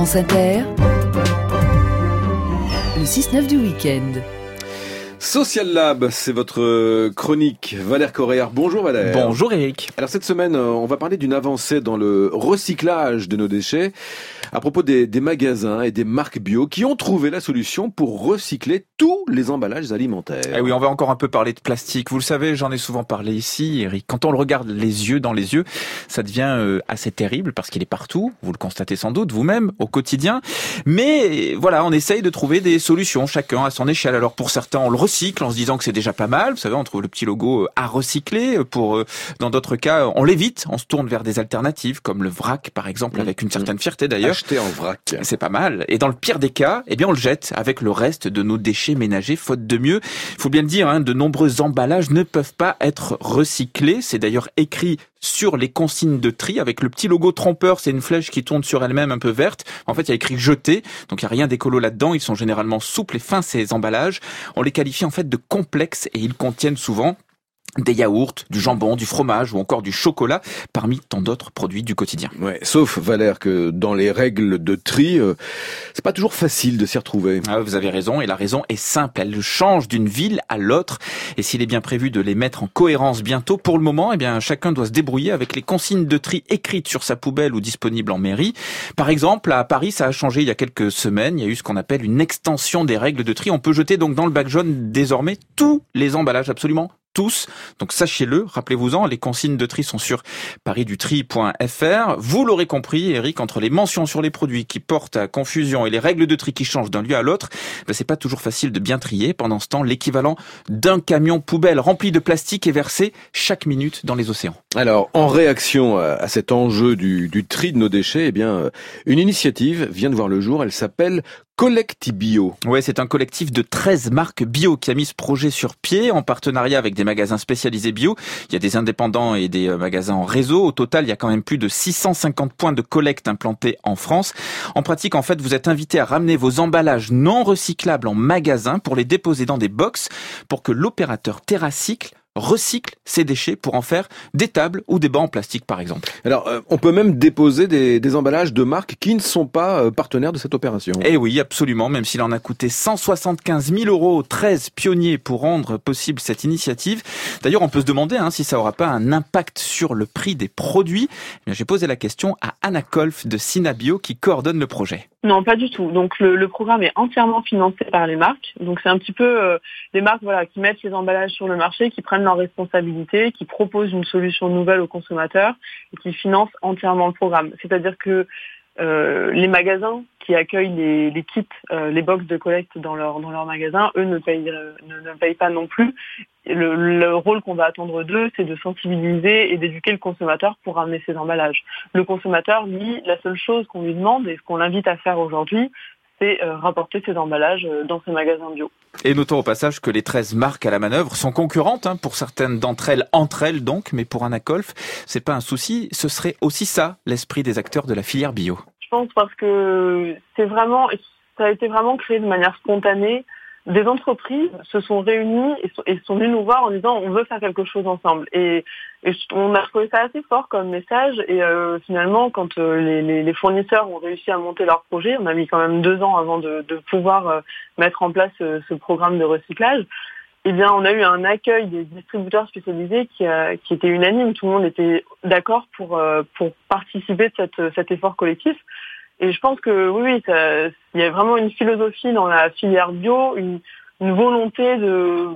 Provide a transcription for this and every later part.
France Inter, le 6-9 du week-end. Social Lab, c'est votre chronique. Valère Coréard. Bonjour Valère. Bonjour Eric. Alors cette semaine, euh, on va parler d'une avancée dans le recyclage de nos déchets à propos des, des, magasins et des marques bio qui ont trouvé la solution pour recycler tous les emballages alimentaires. Eh oui, on va encore un peu parler de plastique. Vous le savez, j'en ai souvent parlé ici, Eric. Quand on le regarde les yeux dans les yeux, ça devient euh, assez terrible parce qu'il est partout. Vous le constatez sans doute vous-même au quotidien. Mais voilà, on essaye de trouver des solutions, chacun à son échelle. Alors pour certains, on le recycle en se disant que c'est déjà pas mal. Vous savez, on trouve le petit logo euh, à recycler. Pour euh, dans d'autres cas, on l'évite. On se tourne vers des alternatives comme le vrac, par exemple, mmh. avec une certaine fierté d'ailleurs. En vrac. C'est pas mal. Et dans le pire des cas, eh bien, on le jette avec le reste de nos déchets ménagers, faute de mieux. Il faut bien le dire, hein, de nombreux emballages ne peuvent pas être recyclés. C'est d'ailleurs écrit sur les consignes de tri avec le petit logo trompeur, c'est une flèche qui tourne sur elle-même un peu verte. En fait, il y a écrit jeter, donc il n'y a rien d'écolo là-dedans. Ils sont généralement souples et fins ces emballages. On les qualifie en fait de complexes et ils contiennent souvent des yaourts, du jambon, du fromage ou encore du chocolat, parmi tant d'autres produits du quotidien. Ouais, sauf Valère que dans les règles de tri, euh, c'est pas toujours facile de s'y retrouver. Ah, vous avez raison, et la raison est simple, elle change d'une ville à l'autre, et s'il est bien prévu de les mettre en cohérence bientôt, pour le moment, eh bien chacun doit se débrouiller avec les consignes de tri écrites sur sa poubelle ou disponibles en mairie. Par exemple, à Paris, ça a changé il y a quelques semaines, il y a eu ce qu'on appelle une extension des règles de tri. On peut jeter donc dans le bac jaune désormais tous les emballages, absolument tous. Donc sachez-le, rappelez-vous-en, les consignes de tri sont sur parisdutri.fr. Vous l'aurez compris, Eric, entre les mentions sur les produits qui portent à confusion et les règles de tri qui changent d'un lieu à l'autre, ben, c'est pas toujours facile de bien trier. Pendant ce temps, l'équivalent d'un camion poubelle rempli de plastique est versé chaque minute dans les océans. Alors, en réaction à cet enjeu du, du tri de nos déchets, eh bien, euh, une initiative vient de voir le jour. Elle s'appelle Collectibio. Ouais, c'est un collectif de 13 marques bio qui a mis ce projet sur pied en partenariat avec des magasins spécialisés bio. Il y a des indépendants et des euh, magasins en réseau. Au total, il y a quand même plus de 650 points de collecte implantés en France. En pratique, en fait, vous êtes invité à ramener vos emballages non recyclables en magasin pour les déposer dans des box pour que l'opérateur TerraCycle recycle ces déchets pour en faire des tables ou des bancs en plastique par exemple. Alors euh, on peut même déposer des, emballages de marques qui ne sont pas euh, partenaires de cette opération. Eh oui, absolument, même s'il en a coûté 175 000 euros 13 pionniers pour rendre possible cette initiative. D'ailleurs, on peut se demander hein, si ça aura pas un impact sur le prix des produits. Eh j'ai posé la question à Anna Kolf de Sinabio qui coordonne le projet. Non, pas du tout. Donc le, programme est entièrement financé par les marques. Donc c'est un petit peu euh, les marques voilà qui mettent les emballages sur le marché, qui prennent leurs responsabilités, qui proposent une solution nouvelle aux consommateurs et qui financent entièrement le programme. C'est-à-dire que euh, les magasins qui accueillent les, kits, euh, les box de collecte dans leur dans leur magasin, eux ne payent ne, ne payent pas non plus. Le, le rôle qu'on va attendre d'eux, c'est de sensibiliser et d'éduquer le consommateur pour ramener ses emballages. Le consommateur, lui, la seule chose qu'on lui demande et ce qu'on l'invite à faire aujourd'hui, c'est euh, rapporter ses emballages dans ses magasins bio. Et notons au passage que les 13 marques à la manœuvre sont concurrentes, hein, pour certaines d'entre elles, entre elles donc, mais pour Anacolf, c'est pas un souci, ce serait aussi ça, l'esprit des acteurs de la filière bio. Pense parce que c'est vraiment, ça a été vraiment créé de manière spontanée. Des entreprises se sont réunies et sont venues nous voir en disant on veut faire quelque chose ensemble. Et, on a trouvé ça assez fort comme message. Et euh, finalement, quand euh, les, fournisseurs ont réussi à monter leur projet, on a mis quand même deux ans avant de, pouvoir euh, mettre en place ce programme de recyclage eh bien, on a eu un accueil des distributeurs spécialisés qui, qui était unanime. Tout le monde était d'accord pour, euh, pour participer de cette, cet effort collectif. Et je pense que oui, il y a vraiment une philosophie dans la filière bio, une, une volonté de,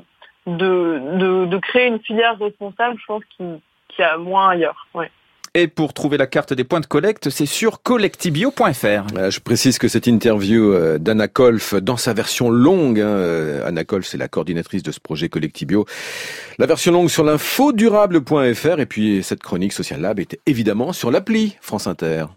de, de, de, créer une filière responsable, je pense, qui, qui a moins ailleurs. Ouais. Et pour trouver la carte des points de collecte, c'est sur collectibio.fr. Je précise que cette interview euh, d'Anna Kolf, dans sa version longue, hein, euh, Anna Kolf, c'est la coordinatrice de ce projet Collectibio, la version longue sur l'infodurable.fr, et puis cette chronique Social Lab était évidemment sur l'appli France Inter.